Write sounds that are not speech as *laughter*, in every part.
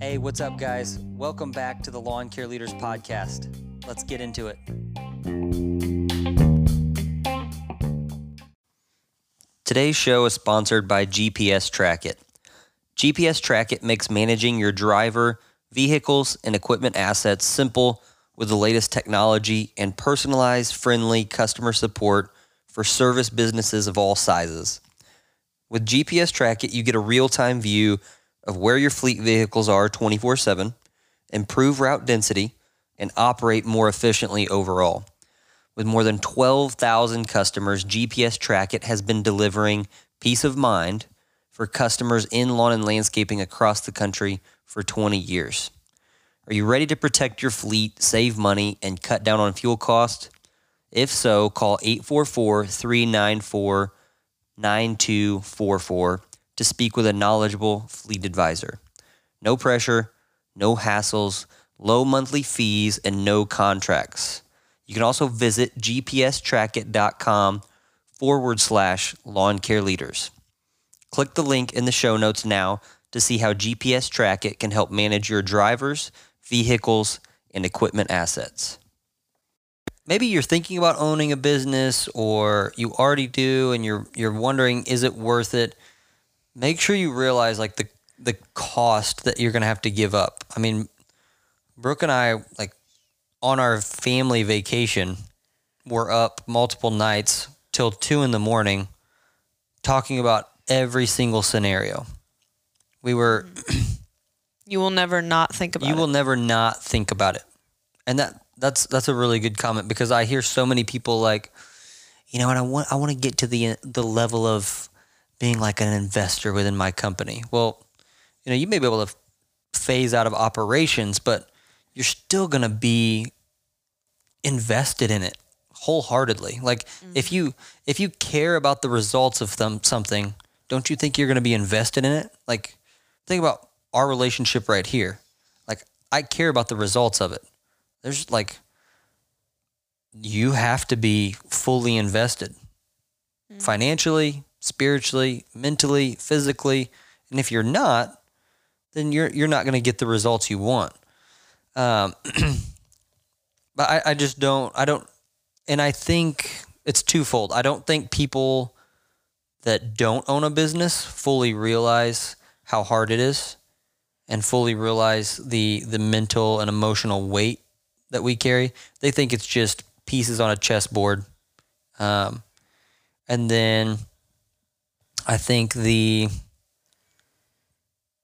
Hey, what's up, guys? Welcome back to the Lawn Care Leaders Podcast. Let's get into it. Today's show is sponsored by GPS Track It. GPS Track It makes managing your driver, vehicles, and equipment assets simple with the latest technology and personalized, friendly customer support for service businesses of all sizes. With GPS Track It, you get a real time view of where your fleet vehicles are 24 7, improve route density, and operate more efficiently overall. With more than 12,000 customers, GPS Track It has been delivering peace of mind for customers in lawn and landscaping across the country for 20 years. Are you ready to protect your fleet, save money, and cut down on fuel costs? If so, call 844 394 9244 to speak with a knowledgeable fleet advisor. No pressure, no hassles, low monthly fees, and no contracts. You can also visit gpstrackit.com forward slash lawn care leaders. Click the link in the show notes now to see how GPS Track It can help manage your drivers, vehicles, and equipment assets. Maybe you're thinking about owning a business or you already do and you're you're wondering is it worth it? Make sure you realize like the the cost that you're going to have to give up. I mean, Brooke and I like on our family vacation, we're up multiple nights till 2 in the morning talking about every single scenario. We were You will never not think about it. you it. will never not think about it and that that's that's a really good comment because i hear so many people like you know and i want i want to get to the the level of being like an investor within my company. Well you know you may be able to phase out of operations but you're still going to be invested in it wholeheartedly. Like if mm-hmm. you if you care about the results of them something don't you think you're going to be invested in it? Like think about our relationship right here. Like i care about the results of it there's like you have to be fully invested financially spiritually mentally physically. And if you're not then you're you're not going to get the results you want. Um, *clears throat* but I, I just don't i don't and i think it's twofold. I don't think people that don't own a business fully realize how hard it is and fully realize the the mental and emotional weight that we carry. They think it's just pieces on a chessboard. Um, and then I think the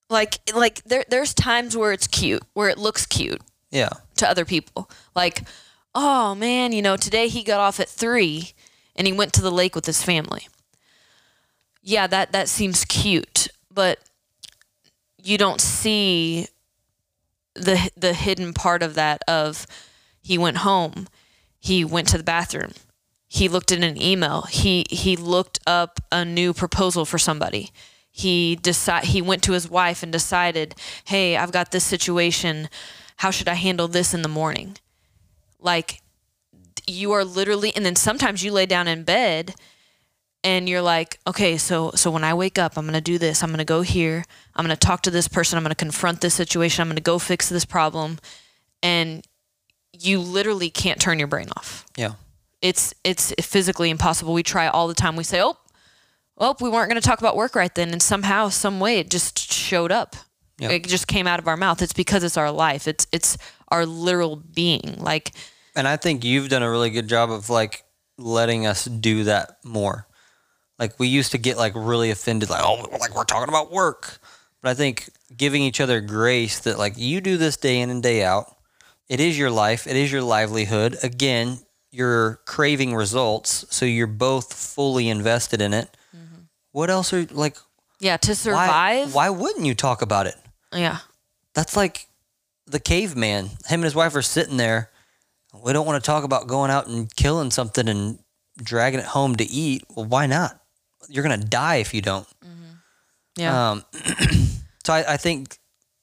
like like there there's times where it's cute, where it looks cute yeah to other people. Like, oh man, you know, today he got off at three and he went to the lake with his family. Yeah, that that seems cute, but you don't see the the hidden part of that of he went home, he went to the bathroom, he looked at an email, he he looked up a new proposal for somebody. He decide he went to his wife and decided, "Hey, I've got this situation. How should I handle this in the morning?" Like you are literally and then sometimes you lay down in bed and you're like, okay, so so when I wake up, I'm gonna do this. I'm gonna go here. I'm gonna talk to this person. I'm gonna confront this situation. I'm gonna go fix this problem, and you literally can't turn your brain off. yeah It's it's physically impossible. We try all the time. We say, oh, well, we weren't gonna talk about work right then, and somehow, some way, it just showed up. Yeah. It just came out of our mouth. It's because it's our life. It's it's our literal being. Like and I think you've done a really good job of like letting us do that more. Like we used to get like really offended, like oh, like we're talking about work. But I think giving each other grace that like you do this day in and day out. It is your life. It is your livelihood. Again, you're craving results, so you're both fully invested in it. Mm-hmm. What else are like? yeah, to Why, survive. why wouldn't you talk about it? Yeah. That's like the caveman. Him and his wife are sitting there. We don't want to talk about going out and killing something and dragging it home to eat. Well, why not? You're gonna die if you don't. Yeah. Um, *clears throat* so I, I think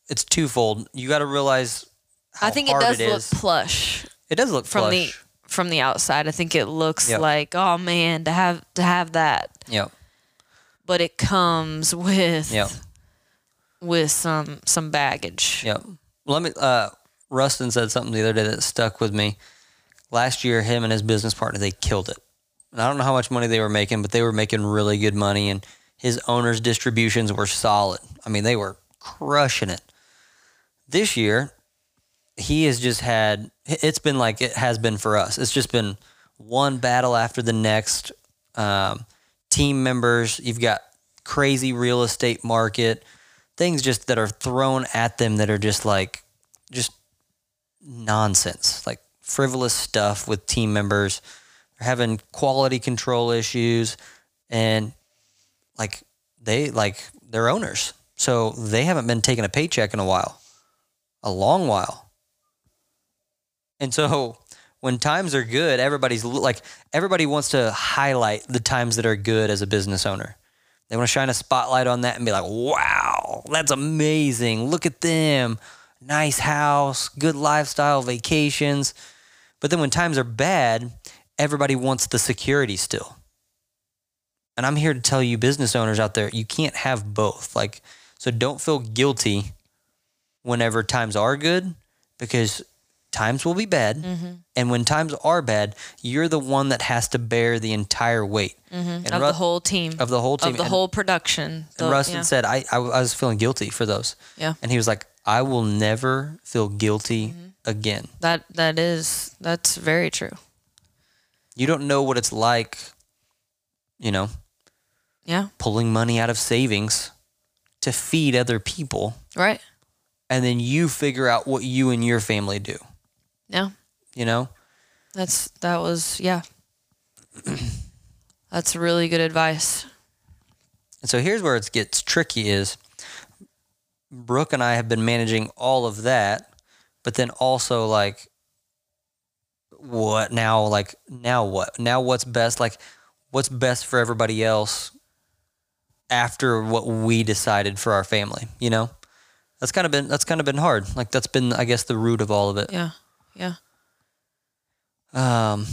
it's twofold. You got to realize. How I think it does it look plush It does look from plush. the from the outside. I think it looks Yep. like, oh man, to have to have that. Yep. but it comes with Yep. with some some baggage. Yep. Let me. Uh, Rustin said something the other day that stuck with me. Last year, him and his business partner they killed it. And I don't know how much money they were making, but they were making really good money, and his owner's distributions were solid. I mean, they were crushing it. This year, he has just had. It's been like it has been for us. It's just been one battle after the next. Um, team members, you've got crazy real estate market, things just that are thrown at them that are just like just nonsense, like frivolous stuff with team members. Having quality control issues and like they like they're owners. So they haven't been taking a paycheck in a while. A long while. And so *laughs* when times are good, everybody's like everybody wants to highlight the times that are good as a business owner. They want to shine a spotlight on that and be like, "Wow, that's amazing. Look at them. Nice house, good lifestyle, vacations." But then when times are bad, everybody wants the security still. And I'm here to tell you business owners out there, you can't have both. Like so don't feel guilty whenever times are good because times will be bad. And when times are bad, you're the one that has to bear the entire weight and of Ru- the whole team. of the whole team. Of the And- whole production. and Rustin yeah. said, I, I, I was feeling guilty for those. Yeah. And he was like, I will never feel guilty Mm-hmm. again. That that is that's very true. You don't know what it's like, you know, Yeah. pulling money out of savings to feed other people. Right. And then you figure out what you and your family do, Yeah. you know? That's that was yeah. *clears throat* That's really good advice. And so here's where it gets tricky is Brooke and I have been managing all of that, but then also like what now like now what? Now what's best like what's best for everybody else after what we decided for our family, you know? That's kind of been that's kind of been hard. Like that's been I guess the root of all of it. Yeah. Yeah. Um,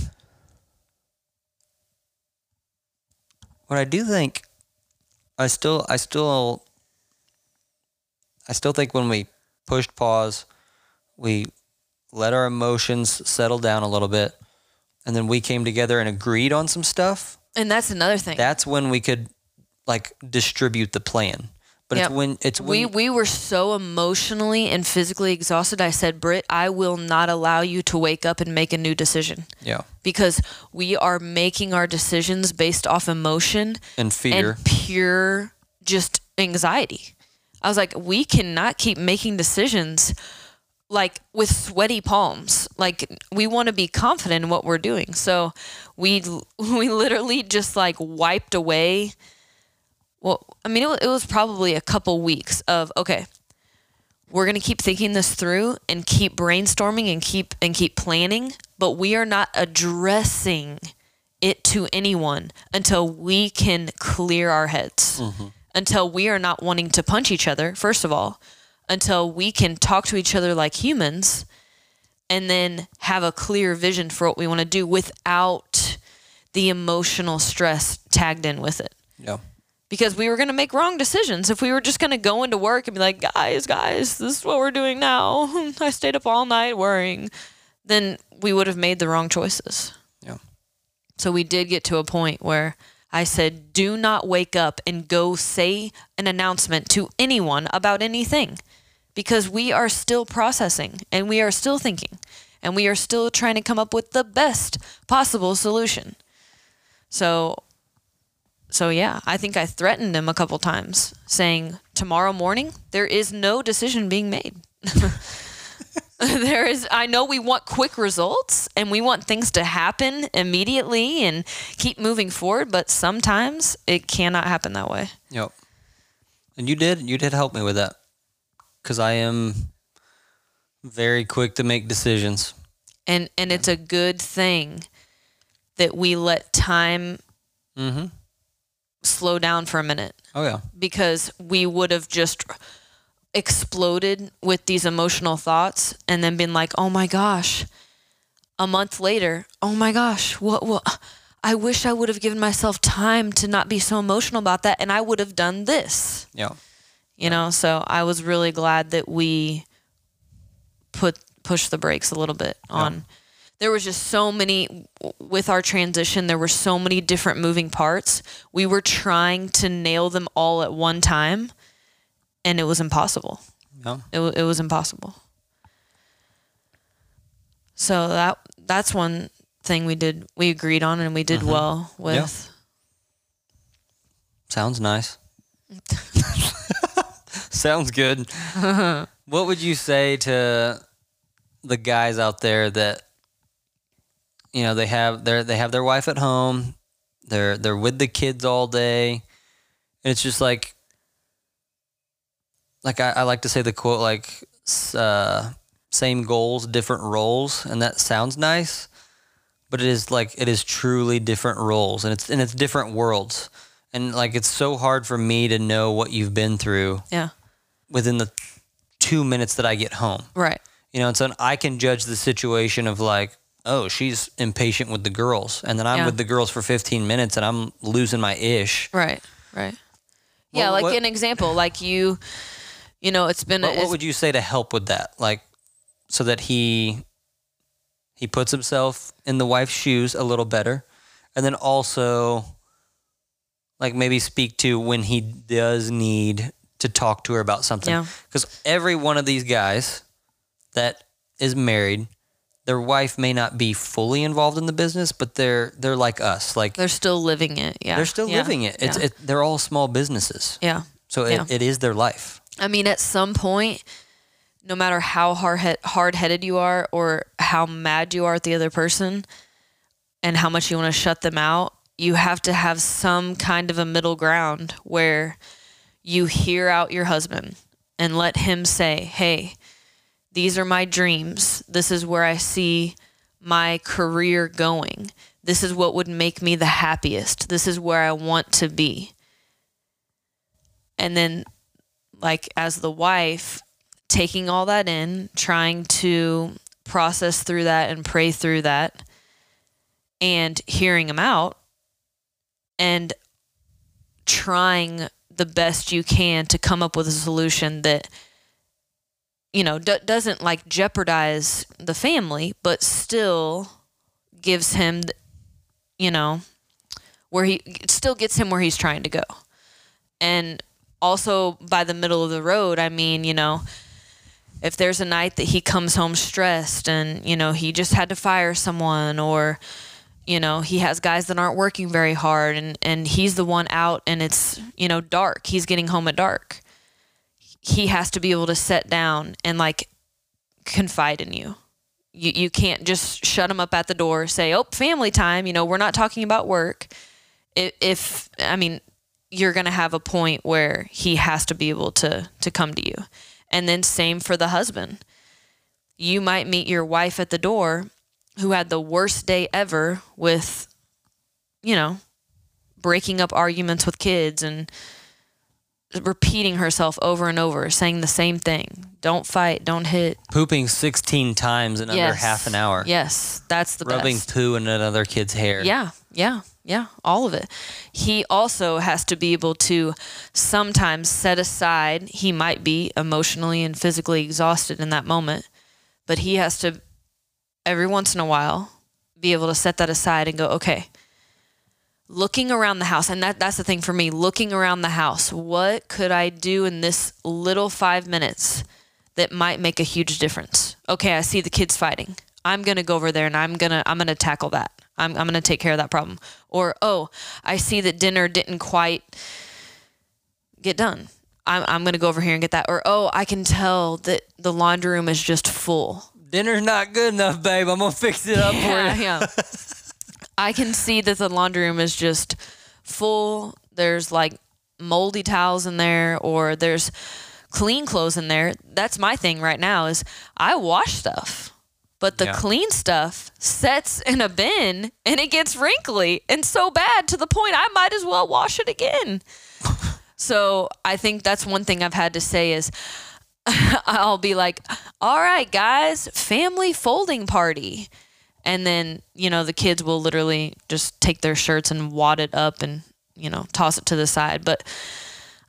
what I do think, I still, I still, I still think when we pushed pause, we let our emotions settle down a little bit, and then we came together and agreed on some stuff. And that's another thing. That's when we could like distribute the plan. But Yep. it's when it's when we we were so emotionally and physically exhausted. I said, Britt, I will not allow you to wake up and make a new decision yeah because we are making our decisions based off emotion and fear and pure just anxiety. I was like, we cannot keep making decisions like with sweaty palms. Like we want to be confident in what we're doing. So we *laughs* we literally just like wiped away. Well, I mean, it was, it was probably a couple weeks of okay. We're gonna keep thinking this through and keep brainstorming and keep and keep planning, but we are not addressing it to anyone until we can clear our heads. Mm-hmm. Until we are not wanting to punch each other, first of all, until we can talk to each other like humans and then have a clear vision for what we want to do without the emotional stress tagged in with it. yeah Because we were going to make wrong decisions if we were just going to go into work and be like, guys, guys, this is what we're doing now. *laughs* I stayed up all night worrying. Then we would have made the wrong choices. yeah So we did get to a point where I said, do not wake up and go say an announcement to anyone about anything because we are still processing and we are still thinking and we are still trying to come up with the best possible solution. So so yeah, I think I threatened him a couple times saying tomorrow morning there is no decision being made. *laughs* *laughs* there is I know we want quick results and we want things to happen immediately and keep moving forward, but sometimes it cannot happen that way. Yep. And you did you did help me with that because I am very quick to make decisions. And and it's a good thing that we let time Mm-hmm. slow down for a minute Oh yeah. because we would have just exploded with these emotional thoughts and then been like, "Oh my gosh." A month later, "Oh my gosh, what what I wish I would have given myself time to not be so emotional about that and I would have done this. Yeah. You know, so I was really glad that we put push the brakes a little bit on there was just so many with our transition there were so many different moving parts we were trying to nail them all at one time and it was impossible Yeah. it, it was impossible so that that's one thing we did we agreed on and we did mm-hmm. well with Sounds nice. *laughs* Sounds good. *laughs* what would you say to the guys out there that you know they have their they have their wife at home, they're they're with the kids all day, and it's just like like I, I like to say the quote like uh, same goals, different roles, and that sounds nice, but it is like it is truly different roles, and it's and it's different worlds, and like it's so hard for me to know what you've been through yeah within the two minutes that I get home. right You know, and so I can judge the situation of like, oh, she's impatient with the girls, and then I'm Yeah. with the girls for 15 minutes, and I'm losing my ish. Right, right. Yeah, like what- an example, like you, you know, it's been. What, what would you say to help with that? Like, so that he he puts himself in the wife's shoes a little better, and then also, like maybe speak to when he does need to talk to her about something. Yeah. Because every one of these guys that is married, their wife may not be fully involved in the business, but they're they're like us. Like they're still living it. Yeah, they're still Yeah. living it. It's yeah. it, they're all small businesses, yeah. so it, Yeah. it is their life. I mean, at some point, no matter how hard hard headed you are or how mad you are at the other person, and how much you want to shut them out, you have to have some kind of a middle ground where you hear out your husband and let him say, "Hey, these are my dreams. This is where I see my career going. This is what would make me the happiest. This is where I want to be." And then like as the wife taking all that in trying to process through that and pray through that and hearing him out and trying the best you can to come up with a solution that you know d- doesn't like jeopardize the family but still gives him you know where he still gets him where he's trying to go. And also by the middle of the road i mean you know if there's a night that he comes home stressed and you know he just had to fire someone or you know he has guys that aren't working very hard and and he's the one out and it's you know dark. He's getting home at dark. He has to be able to sit down and like confide in you. You you can't just shut him up at the door say oh family time you know we're not talking about work. If, if i mean you're going to have a point where he has to be able to to come to you. And then same for the husband. You might meet your wife at the door who had the worst day ever with you know breaking up arguments with kids and repeating herself over and over saying the same thing. Don't fight don't hit. Pooping 16 times in under half an hour. yes that's the Rubbing best. poo in another kid's hair. Yeah, yeah, yeah, all of it. He also has to be able to sometimes set aside, he might be emotionally and physically exhausted in that moment, but he has to, every once in a while, be able to set that aside and go, okay, looking around the house, and that, that's the thing for me, looking around the house, what could I do in this little five minutes that might make a huge difference? Okay, I see the kids fighting. I'm gonna go over there and I'm gonna I'm gonna tackle that. I'm I'm gonna take care of that problem. Or oh, I see that dinner didn't quite get done. I'm I'm gonna go over here and get that. Or oh, I can tell that the laundry room is just full. Dinner's not good enough, babe. I'm gonna fix it up Yeah, for you. yeah. I can see that the laundry room is just full. There's like moldy towels in there, or there's clean clothes in there. That's my thing right now. Is I wash stuff, but the Yeah. clean stuff sets in a bin and it gets wrinkly and so bad to the point I might as well wash it again. *laughs* so I think that's one thing I've had to say is. *laughs* I'll be like, all right, guys, family folding party and then you know the kids will literally just take their shirts and wad it up and you know toss it to the side but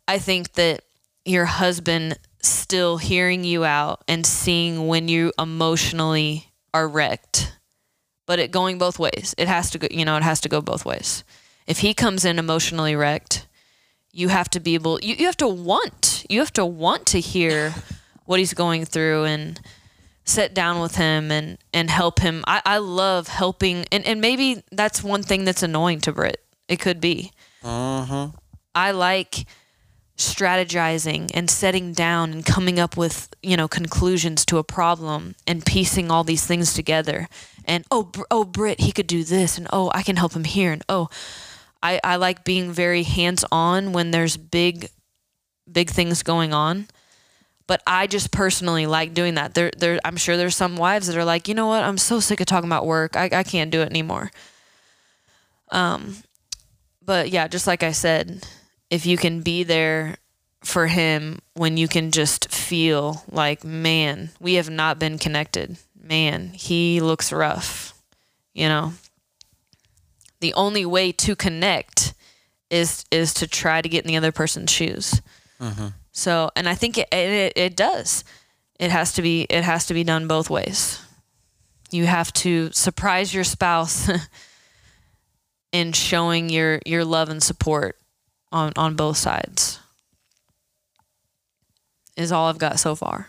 i think that your husband still hearing you out and seeing when you emotionally are wrecked but it going both ways. It has to go you know it has to go both ways. If he comes in emotionally wrecked you have to be able you, you have to want you have to want to hear *laughs* what he's going through and sit down with him and and help him. I, I love helping and, and maybe that's one thing that's annoying to Britt. it could be. Uh-huh. I like strategizing and setting down and coming up with you know conclusions to a problem and piecing all these things together. And oh oh Britt he could do this and oh I can help him here and oh I I like being very hands on when there's big big things going on. But I just personally like doing that. There there I'm sure there's some wives that are like you know what? I'm so sick of talking about work. I I can't do it anymore. Um but yeah just like I said if you can be there for him when you can just feel like, man, we have not been connected. Man, he looks rough. You know, the only way to connect is is to try to get in the other person's shoes. Mm-hmm. So, and I think it, it it does. It has to be it has to be done both ways. You have to surprise your spouse *laughs* in showing your your love and support on on both sides is all I've got so far.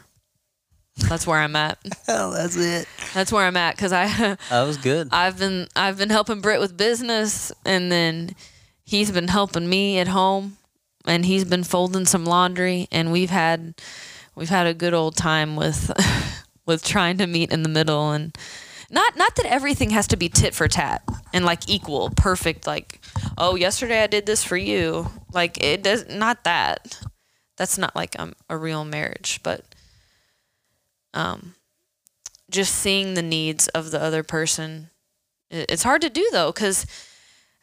That's where I'm at. Hell, *laughs* oh, that's it. That's where I'm at because I *laughs* That was good. I've been I've been helping Britt with business, and then he's been helping me at home, and he's been folding some laundry, and we've had we've had a good old time with *laughs* with trying to meet in the middle, and not not that everything has to be tit for tat and like equal, perfect. Like, oh, yesterday I did this for you. Like it does not that. That's not like um, a real marriage, but um, just seeing the needs of the other person. It's hard to do though, because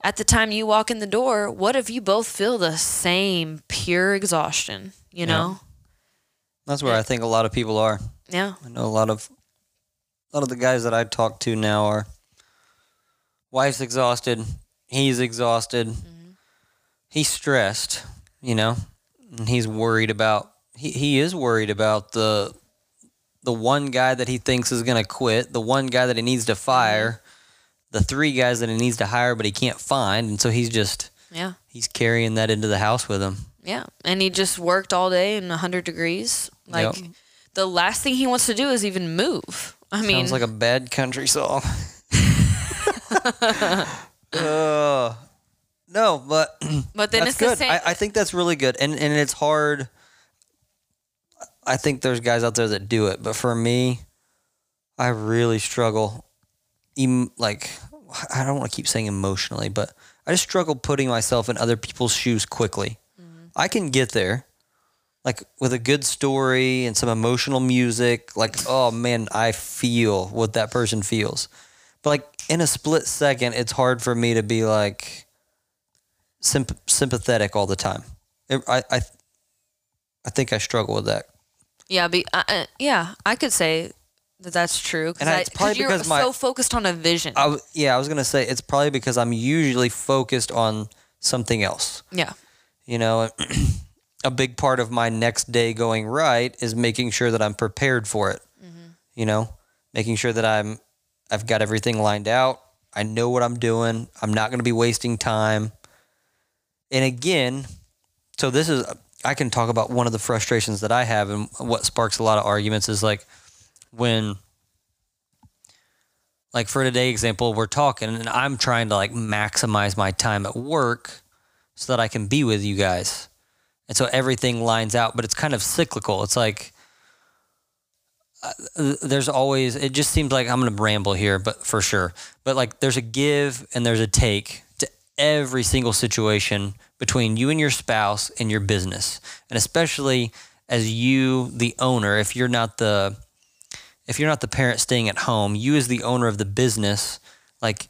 at the time you walk in the door, what if you both feel the same pure exhaustion? You know? That's where I think a lot of people are. Yeah. I know a lot of lot of the guys that I talk to now are wife's exhausted, he's exhausted, he's stressed, you know, and he's worried about he, he is worried about the the one guy that he thinks is gonna quit, the one guy that he needs to fire, the three guys that he needs to hire but he can't find, and so he's just Yeah. he's carrying that into the house with him. Yeah. And he just worked all day in 100 degrees. Like, Yep. the last thing he wants to do is even move. I mean, Sounds like a bad country song. *laughs* uh, no, but *clears throat* but then that's it's good. the same. I, I think that's really good, and and it's hard. I think there's guys out there that do it, but for me, I really struggle. Em, like I don't want to keep saying emotionally, but I just struggle putting myself in other people's shoes quickly. I can get there, like with a good story and some emotional music. Like, oh man, I feel what that person feels. But like in a split second, it's hard for me to be like symp- sympathetic all the time. It, I, I, I think I struggle with that. yeah, be, uh, uh, yeah, I could say that that's true. Cause And I, it's probably you're because my- so focused on a vision. I, yeah, I was gonna say it's probably because I'm usually focused on something else. yeah. You know, *clears throat* a big part of my next day going right is making sure that I'm prepared for it. Mm-hmm. You know, making sure that I'm I've got everything lined out. I know what I'm doing. I'm not going to be wasting time. And again, so this is I can talk about one of the frustrations that I have and what sparks a lot of arguments is like when like for today example, we're talking and I'm trying to like maximize my time at work so that I can be with you guys. And so everything lines out, but it's kind of cyclical. It's like uh, there's always it just seems like I'm going to ramble here, but for sure. But like there's a give and there's a take to every single situation between you and your spouse and your business. And especially as you the owner, if you're not the if you're not the parent staying at home, you as the owner of the business, like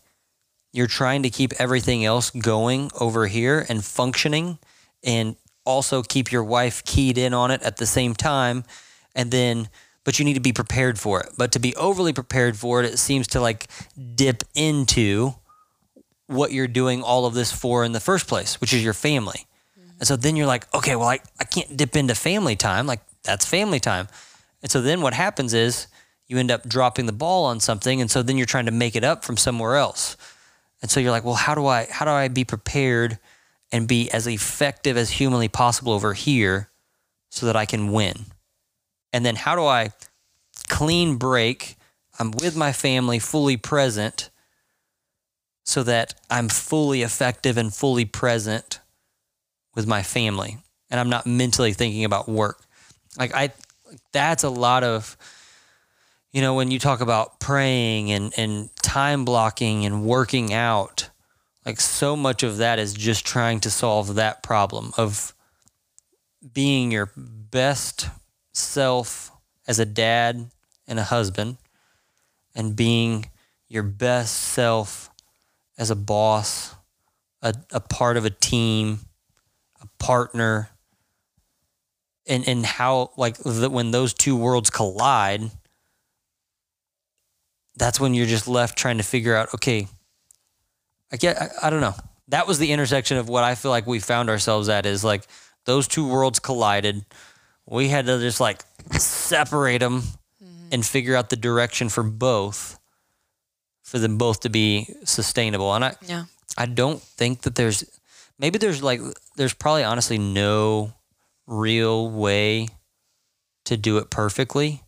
you're trying to keep everything else going over here and functioning and also keep your wife keyed in on it at the same time and then but you need to be prepared for it. But to be overly prepared for it, it seems to like dip into what you're doing all of this for in the first place, which is your family. Mm-hmm. And so then you're like, okay, well, I, I can't dip into family time. Like, that's family time. And so then what happens is you end up dropping the ball on something. And so then you're trying to make it up from somewhere else. And so you're like, well, how do I how do I be prepared and be as effective as humanly possible over here so that I can win? And then how do I clean break? I'm with my family, fully present, so that I'm fully effective and fully present with my family. And I'm not mentally thinking about work. Like I that's a lot of you know, when you talk about praying and, and time blocking and working out, like so much of that is just trying to solve that problem of being your best self as a dad and a husband and being your best self as a boss, a, a part of a team, a partner, and, and how like the, when those two worlds collide, that's when you're just left trying to figure out, okay, I get, I, I don't know. That was the intersection of what I feel like we found ourselves at is like those two worlds collided. We had to just like separate them mm-hmm. and figure out the direction for both for them both to be sustainable. And I, Yeah. I don't think that there's maybe there's like there's probably honestly no real way to do it perfectly,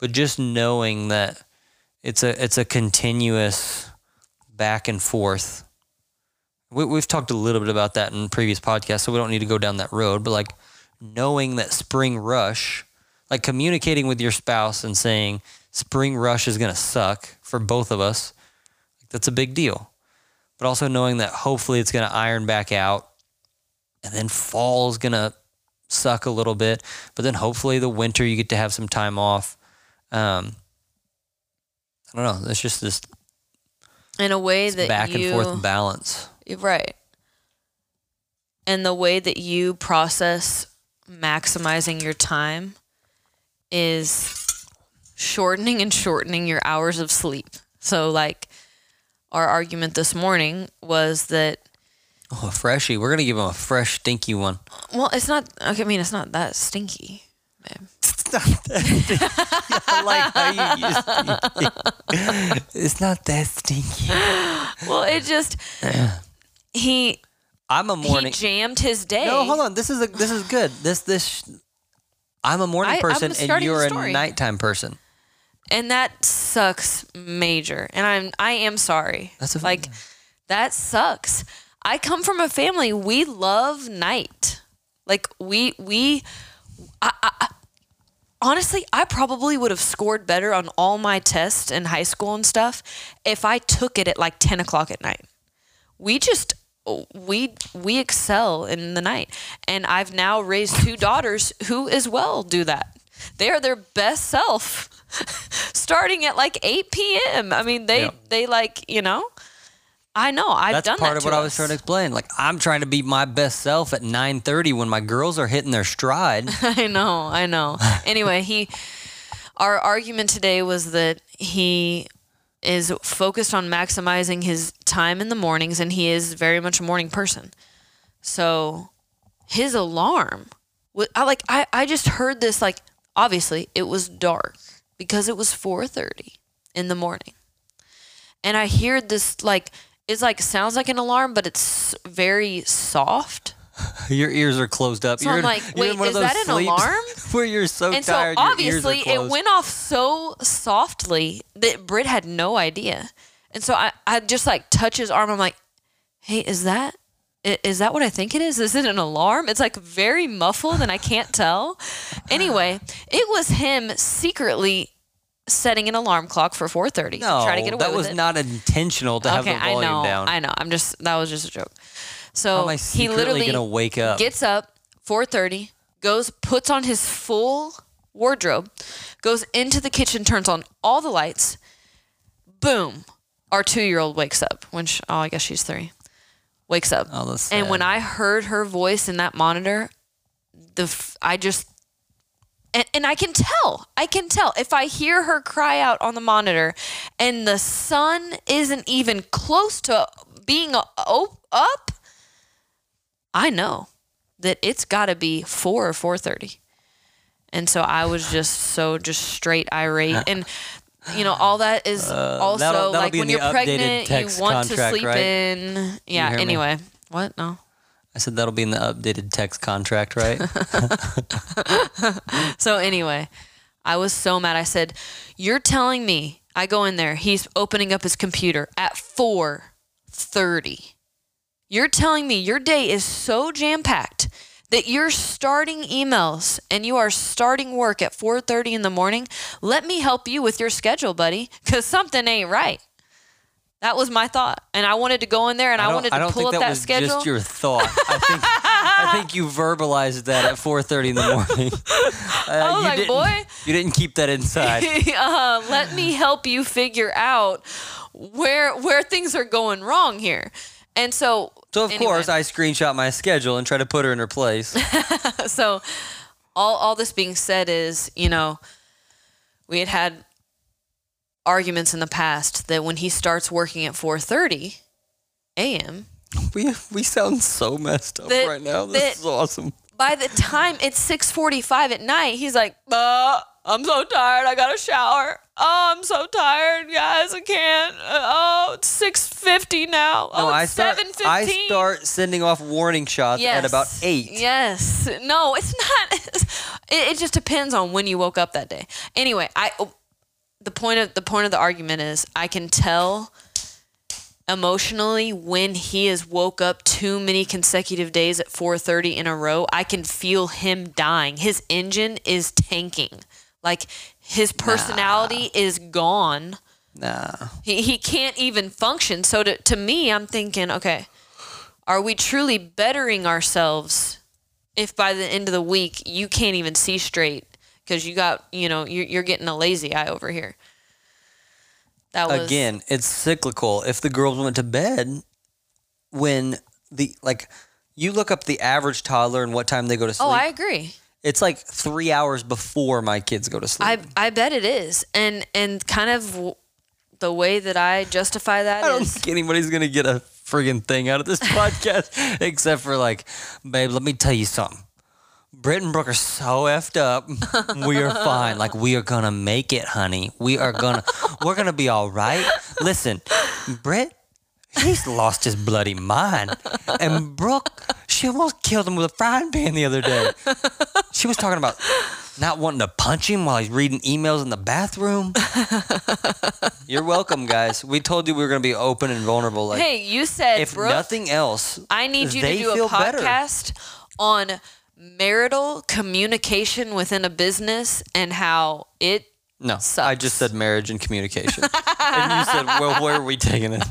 but just knowing that it's a it's a continuous back and forth. We, we've talked a little bit about that in previous podcasts, so we don't need to go down that road. But like knowing that spring rush, like communicating with your spouse and saying spring rush is gonna suck for both of us, like that's a big deal but also knowing that hopefully it's going to iron back out and then fall is going to suck a little bit but then hopefully the winter you get to have some time off um, i don't know it's just this In a way that back you and forth balance Right. And the way that you process maximizing your time is shortening and shortening your hours of sleep. So, like, our argument this morning was that, oh a freshie we're going to give him a fresh stinky one well, it's not, okay, I mean, it's not that stinky. Babe. *laughs* i like how you used *laughs* it's not that stinky. Well, it just, he, i'm a morning he jammed his day. no hold on. This is a this is good. This this i'm a morning I- I'm person and starting the you're a story. nighttime person. And that sucks major. And i'm i am sorry. That's a- like that sucks. I come from a family. We love night. Like we we I, honestly i probably would have scored better on all my tests in high school and stuff if i took it at like 10 o'clock at night. We just we we excel in the night. And i've now raised two daughters who as well do that. They are their best self *laughs* starting at like 8 p.m i mean they Yep. they like you know i know i've done that. That's done part that of what I was trying to explain. Like I'm trying to be my best self at 9:30 when my girls are hitting their stride. *laughs* I know, I know. *laughs* Anyway, he our argument today was that he is focused on maximizing his time in the mornings and he is very much a morning person. So his alarm I like I, I just heard this like obviously it was dark because it was 4:30 in the morning. And I heard this like it's like sounds like an alarm but it's very soft. *laughs* Your ears are closed up. So you're I'm in- like, wait, one of is those that an *laughs* alarm? where you're so and so tired. your ears are obviously it went off so softly that Britt had no idea. And so I, I just like touch his arm. I'm like, hey, is that is that what I think it is? Is it an alarm? It's like very muffled and I can't tell. *laughs* Anyway, it was him secretly setting an alarm clock for 4:30 No, to try to get away that was it. not intentional to have okay, the volume I know, down. I know. I'm just that was just a joke. So How am I he literally gonna wake up? gets up 4:30, goes puts on his full wardrobe, goes into the kitchen, turns on all the lights. Boom. Our 2-year-old wakes up. When she, oh, I guess she's 3. Wakes up. Oh, that's and when. I heard her voice in that monitor, the f- I just And, and I can tell, I can tell if I hear her cry out on the monitor and the sun isn't even close to being up, I know that it's got to be 4 or 4:30. And so I was just so just straight irate *laughs* and you know all that is also Uh, that'll- that'll like when you're pregnant you want text to sleep right? in yeah hear me? anyway what no I said that'll be in the updated text contract, right? *laughs* So anyway, I was so mad. I said, "You're telling me I go in there, he's opening up his computer at 4:30. You're telling me your day is so jam-packed that you're starting emails and you are starting work at 4:30 in the morning? Let me help you with your schedule, buddy, cuz something ain't right." That was my thought. And I wanted to go in there and I, don't- wanted to I don't pull think up that that, was schedule. just your thought. I think I think you verbalized that at 4:30 in the morning. *laughs* Uh, I was like, "Boy." you didn't keep that inside. *laughs* uh, let me help you figure out where where things are going wrong here. And so, So of anyway, course I screenshot my schedule and try to put her in her place. *laughs* so all all this being said is, you know, we had had arguments in the past that when he starts working at 4:30 a.m. *laughs* we we sound so messed up That- right now. This is awesome. By the time it's 6:45 at night, he's like, uh, "I'm so tired. I got to shower. Oh, I'm so tired, guys. I can't. Uh, oh, it's 6:50 now. Oh, No, I it's start 7:15." I start sending off warning shots at about eight. Yes. No, it's *laughs* not. It, it just depends on when you woke up that day. Anyway, I the point of the point of the argument is I can tell emotionally when he has woke up too many consecutive days at 4:30 in a row. I can feel him dying. His engine is tanking. Like his personality is gone Nah. he, he can't even function so to, to me i'm thinking okay are we truly bettering ourselves if by the end of the week you can't even see straight because you got you know you're, you're getting a lazy eye over here that was Again, it's cyclical. If the girls went to bed when the like you look up the average toddler and what time they go to sleep. oh i agree it's like three hours before my kids go to sleep. i i bet it is and and kind of w- the way that i justify that I don't is think anybody's gonna get a friggin' thing out of this *laughs* podcast except for like, babe, let me tell you something. Britt and Brooke are so effed up. *laughs* We are fine. Like we are gonna make it, honey. We are gonna we're gonna be all right. Listen, Britt, he's lost his bloody mind. And Brooke, she almost killed him with a frying pan the other day. She was talking about not wanting to punch him while he's reading emails in the bathroom. You're welcome, guys. We told you we were gonna be open and vulnerable. Like hey you said if Brooke, nothing else, I need you to do a feel better. podcast on marital communication within a business and how it No, I just said marriage and communication, *laughs* and you said, "Well, where are we taking it?"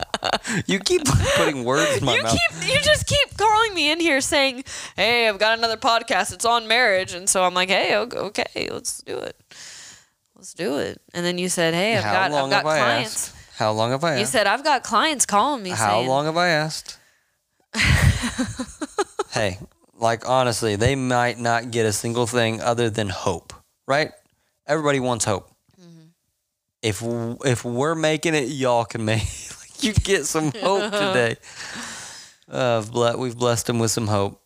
You keep putting words in my you mouth. keep you just keep calling me in here saying, "Hey, I've got another podcast. It's on marriage." And so I'm like, "Hey, okay, let's do it. Let's do it." And then you said, "Hey, I've How got I've got clients." asked? How long have I Asked? You said, "I've got clients calling me How saying, long have I asked? *laughs* hey, like honestly, they might not get a single thing other than hope, right? Everybody wants hope. Mm-hmm. If if we're making it, y'all can make. *laughs* like, you get some hope today. *laughs* Uh, we've blessed them with some hope.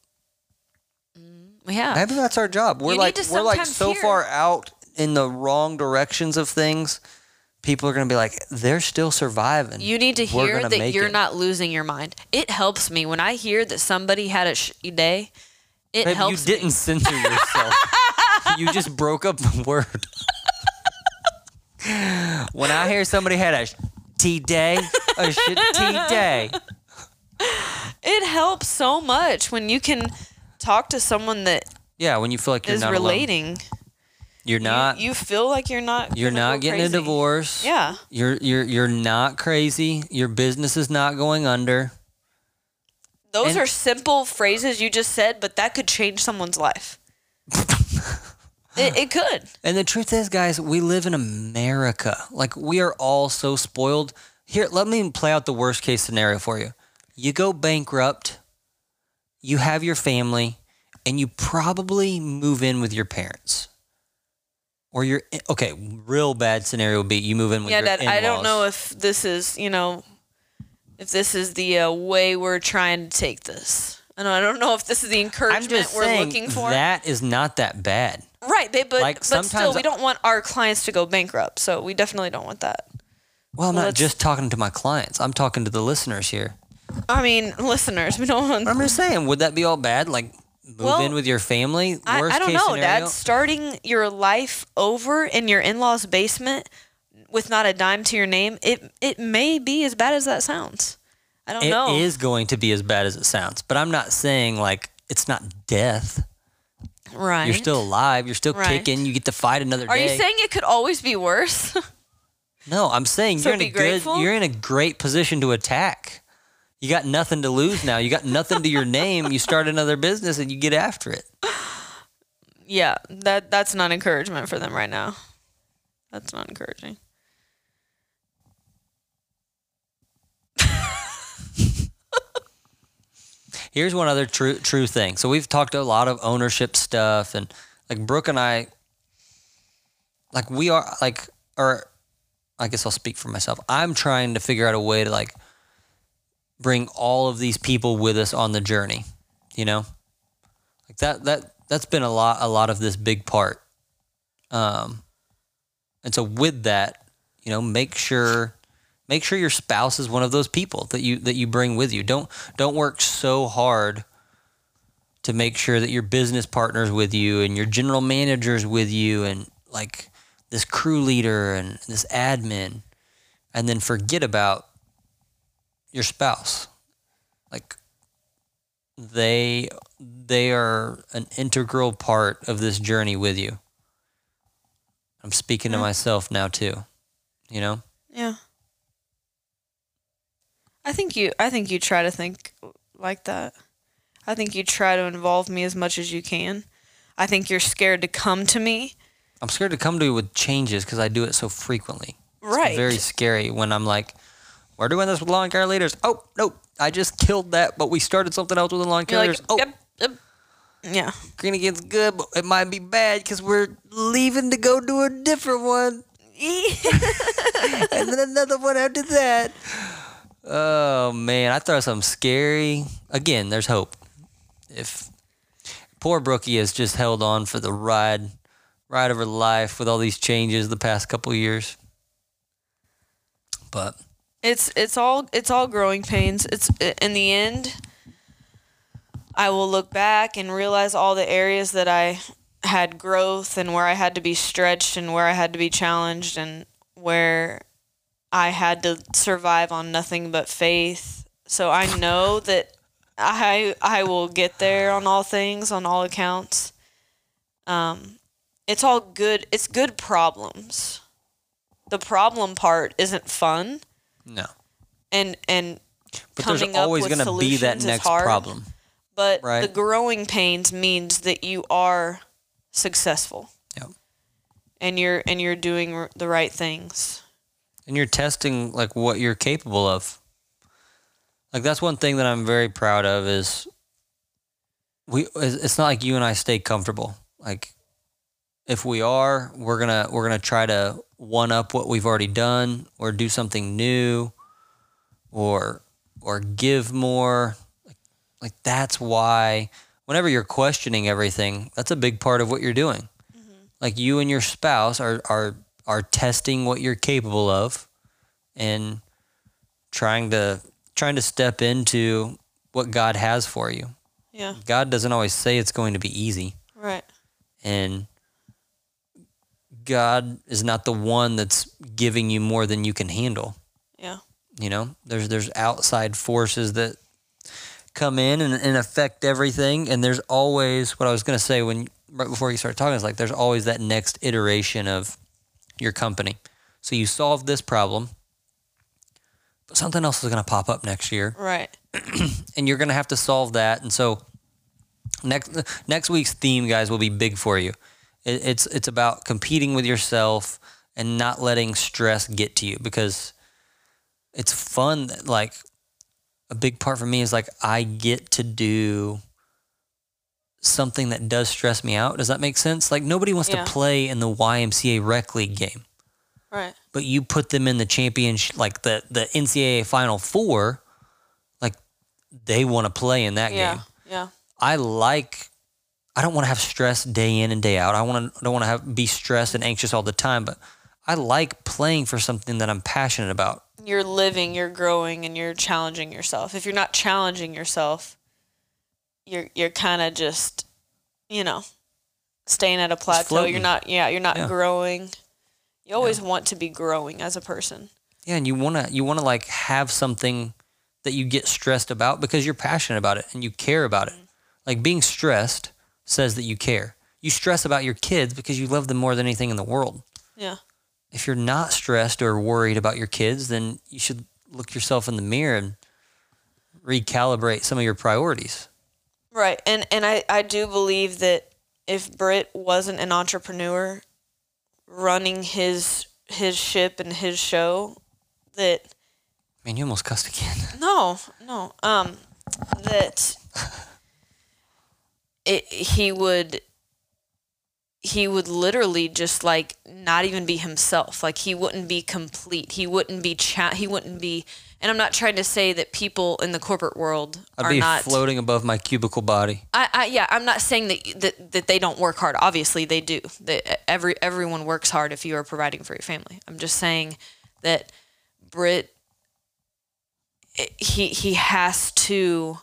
we have." Maybe that's our job. We're You like we're like so hear- far out in the wrong directions of things. People are gonna be like, they're still surviving. You need to We're hear that you're it." not losing your mind. It helps me when I hear that somebody had a shitty day. It Babe, you didn't me. censor yourself. *laughs* you just broke up the word. *laughs* when I hear somebody had a T day, a shit T day. It helps so much when you can talk to someone that Yeah, when you feel like you're is not alone. You're not. you, you feel like you're not. you're not getting crazy. a divorce. Yeah. You're you're you're not crazy. Your business is not going under. Those And- are simple phrases you just said, but that could change someone's life. *laughs* it, it could. And the truth is, guys, we live in America. Like we are all so spoiled. Here, let me play out the worst case scenario for you. You go bankrupt, you have your family, and you probably move in with your parents. Or you're okay. Real bad scenario would be you move in with yeah, your Dad. I don't know if this is you know, if this is the uh, way we're trying to take this. I don't, I don't know if this is the encouragement we're looking for. that is not that bad. right, they, but like, but still, sometimes we don't want our clients to go bankrupt. So we definitely don't want that. Well, I'm not let's- just talking to my clients. I'm talking to the listeners here. I mean, listeners, we don't want. I'm just saying, would that be all bad? Like move Well, in with your family? I, Worst I don't case know, scenario? Dad. Starting your life over in your in-laws' basement with not a dime to your name, it it may be as bad as that sounds. I don't It know. It is going to be as bad as it sounds, but I'm not saying like it's not death. right. You're still alive. You're still Right. kicking. You get to fight another Are day. you saying it could always be worse? *laughs* no, I'm saying So you're in a be good. You're in a great position to attack. You got nothing to lose now. You got nothing to your name. You start another business and you get after it. yeah, that that's not encouragement for them right now. That's not encouraging. Here's one other true true thing. So we've talked a lot of ownership stuff, and like Brooke and I, like we are like, or I guess I'll speak for myself. I'm trying to figure out a way to like bring all of these people with us on the journey. You know, like that that that's been a lot a lot of this big part. Um, and so with that, you know, make sure make sure your spouse is one of those people that you that you bring with you. Don't don't work so hard to make sure that your business partners with you and your general managers with you and like this crew leader and this admin and then forget about your spouse. Like they they are an integral part of this journey with you. I'm speaking to myself now too. You know? Yeah. I think you I think you try to think like that. I think you try to involve me as much as you can. I think you're scared to come to me. I'm scared to come to you with changes because I do it so frequently. It's Right. very scary when I'm like, we're doing this with lawn care leaders. Oh, nope. I just killed that, but we started something else with the lawn care You're leaders. like, oh, yep, yep. Yeah. Green Again's good, but it might be bad because we're leaving to go do a different one. *laughs* and then another one after that. Oh, man. I thought of something scary. Again, there's hope. If poor Brookie has just held on for the ride, ride of her life with all these changes the past couple years. But It's it's all it's all growing pains. It's in the end I will look back and realize all the areas that I had growth and where I had to be stretched and where I had to be challenged and where I had to survive on nothing but faith. So I know that I I will get there on all things on all accounts. Um it's all good. It's good problems. The problem part isn't fun no. and and But there's coming up always going to be that next hard. problem. but Right. the growing pains means that you are successful Yep. and you're and you're doing r- the right things and you're testing like what you're capable of. Like that's one thing that I'm very proud of is we. It's not like you and I stay comfortable. Like if we are, we're gonna we're gonna try to one up what we've already done or do something new, or or give more. Like like that's why whenever you're questioning everything, that's a big part of what you're doing. Mm-hmm. Like you and your spouse are are are testing what you're capable of and trying to trying to step into what God has for you. yeah God doesn't always say it's going to be easy right and God is not the one that's giving you more than you can handle. yeah You know, there's there's outside forces that come in and, and affect everything, and there's always what I was gonna say when right before you started talking is like there's always that next iteration of your company. So you solve this problem, but something else is gonna pop up next year, right *clears throat* and you're gonna have to solve that. And so next next week's theme, guys, will be big for you. It, it's it's about competing with yourself and not letting stress get to you because it's fun. that, Like a big part for me is like I get to do something that does stress me out. Does that make sense? Like nobody wants Yeah. to play in the YMCA rec league game, Right. but you put them in the championship, like the the NCAA Final Four, like they want to play in that Yeah. game. Yeah. I like. I don't want to have stress day in and day out. I want to. I don't want to have be stressed and anxious all the time. But I like playing for something that I'm passionate about. You're living, you're growing, and you're challenging yourself. If you're not challenging yourself, you're you're kind of just, you know, staying at a plateau. You're not. Yeah. You're not Yeah. growing. You always want to be growing as a person. Yeah, and you wanna you wanna like have something that you get stressed about because you're passionate about it and you care about it. Mm-hmm. Like being stressed says that you care. You stress about your kids because you love them more than anything in the world. Yeah. If you're not stressed or worried about your kids, then you should look yourself in the mirror and recalibrate some of your priorities. Right. And and I, I do believe that if Britt wasn't an entrepreneur running his his ship and his show, that I mean you almost cussed again. *laughs* no, no, um that *laughs* it he would he would literally just like not even be himself. Like he wouldn't be complete. He wouldn't be cha- he wouldn't be and I'm not trying to say that people in the corporate world I'd are be not floating above my cubicle body. I, I yeah, I'm not saying that, that that they don't work hard. Obviously, they do. That every everyone works hard if you are providing for your family. I'm just saying that Britt it- eh, he he has to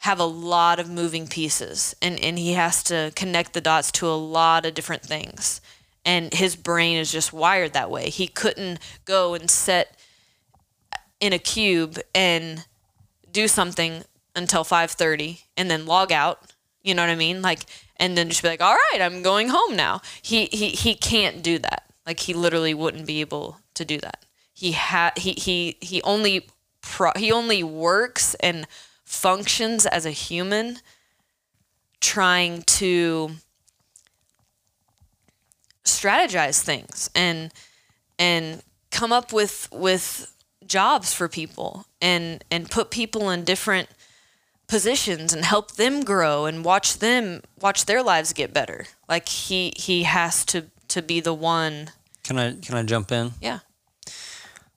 have a lot of moving pieces and and he has to connect the dots to a lot of different things. And his brain is just wired that way. He couldn't go and set in a cube and do something until 5:30 and then log out you know what i mean like and then just be like all right i'm going home now he he he can't do that like he literally wouldn't be able to do that he ha he he he only pro- he only works and functions as a human trying to strategize things and and come up with with jobs for people and and put people in different positions and help them grow and watch them watch their lives get better. Like he he has to to be the one. Can I can I jump in? yeah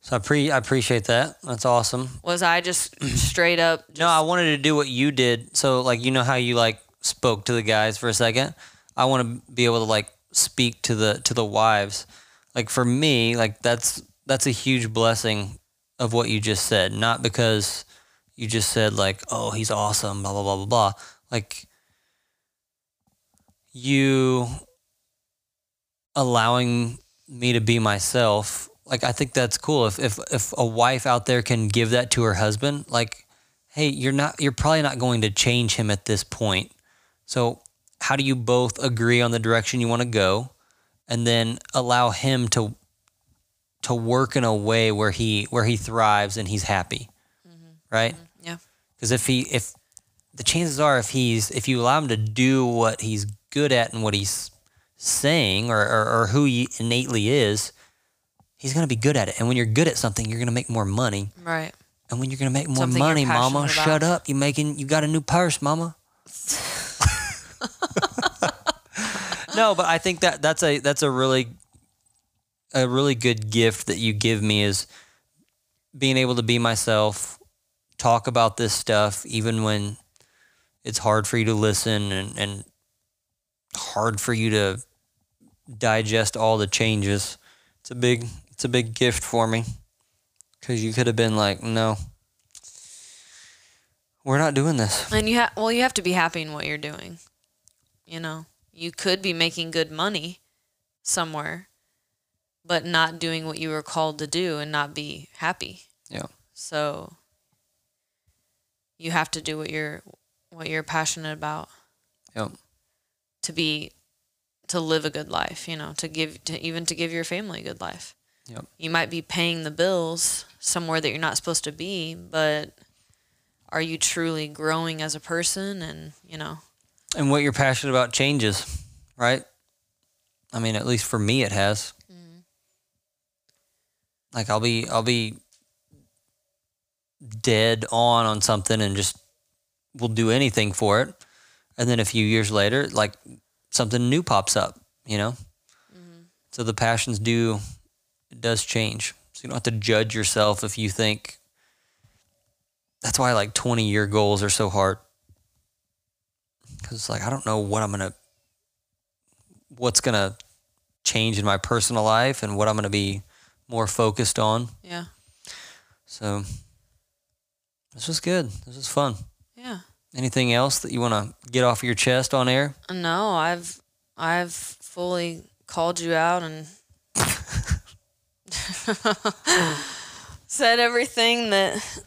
So I pre I appreciate that. That's awesome. was i just *clears throat* straight up No, I wanted to do what you did. So like you know how you like spoke to the guys for a second. I want to be able to like speak to the to the wives. Like for me, like that's that's a huge blessing of what you just said. Not because you just said like, "Oh, he's awesome," blah blah blah blah blah. Like you allowing me to be myself. Like I think that's cool. If if if a wife out there can give that to her husband, like hey, you're not you're probably not going to change him at this point. So how do you both agree on the direction you want to go and then allow him to to work in a way where he where he thrives and he's happy. Mm-hmm. Right? Mm-hmm. yeah Cuz if he if the chances are if he's if you allow him to do what he's good at and what he's saying or or, or who he innately is, he's going to be good at it. And when you're good at something, you're going to make more money. right And when you're gonna make more Something money, mama, passionate shut up. You making you got a new purse, mama. *laughs* no, but I think that that's a that's a really a really good gift that you give me is being able to be myself, talk about this stuff even when it's hard for you to listen and, and hard for you to digest all the changes. It's a big it's a big gift for me. Cause you could have been like, no, we're not doing this. and you have well you have to be happy in what you're doing you know you could be making good money somewhere but not doing what you were called to do and not be happy Yeah. so you have to do what you're what you're passionate about Yep. to be to live a good life you know to give to even to give your family a good life Yep. you might be paying the bills somewhere that you're not supposed to be but are you truly growing as a person and you know And what you're passionate about changes, right? I mean, at least for me, it has. Mm-hmm. Like I'll be, I'll be dead on on something and just will do anything for it. and then a few years later, like something new pops up, you know. Mm-hmm. So the passions do it does change. So you don't have to judge yourself if you think. That's why like twenty year goals are so hard. Because it's like I don't know what I'm gonna, what's gonna change in my personal life and what I'm gonna be more focused on. Yeah. So this was good. This was fun. Yeah. Anything else that you want to get off your chest on air? No, I've I've fully called you out and *laughs* said everything that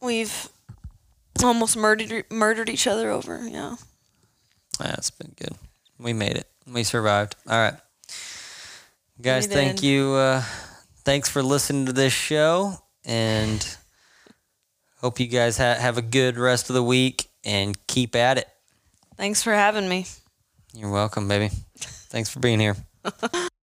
we've almost murdered murdered each other over. Yeah. That's been good. We made it. We survived. All right. Guys, thank you. Uh, thanks for listening to this show. And hope you guys ha- have a good rest of the week and keep at it. Thanks for having me. You're welcome, baby. Thanks for being here. *laughs*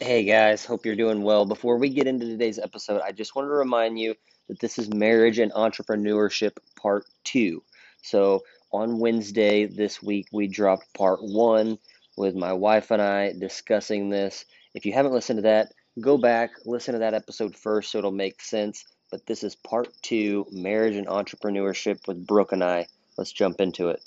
Hey guys, hope you're doing well. Before we get into today's episode, I just wanted to remind you that this is Marriage and Entrepreneurship Part 2. So, on Wednesday this week, we dropped Part 1 with my wife and I discussing this. If you haven't listened to that, go back, listen to that episode first so it'll make sense. But this is Part 2 Marriage and Entrepreneurship with Brooke and I. Let's jump into it.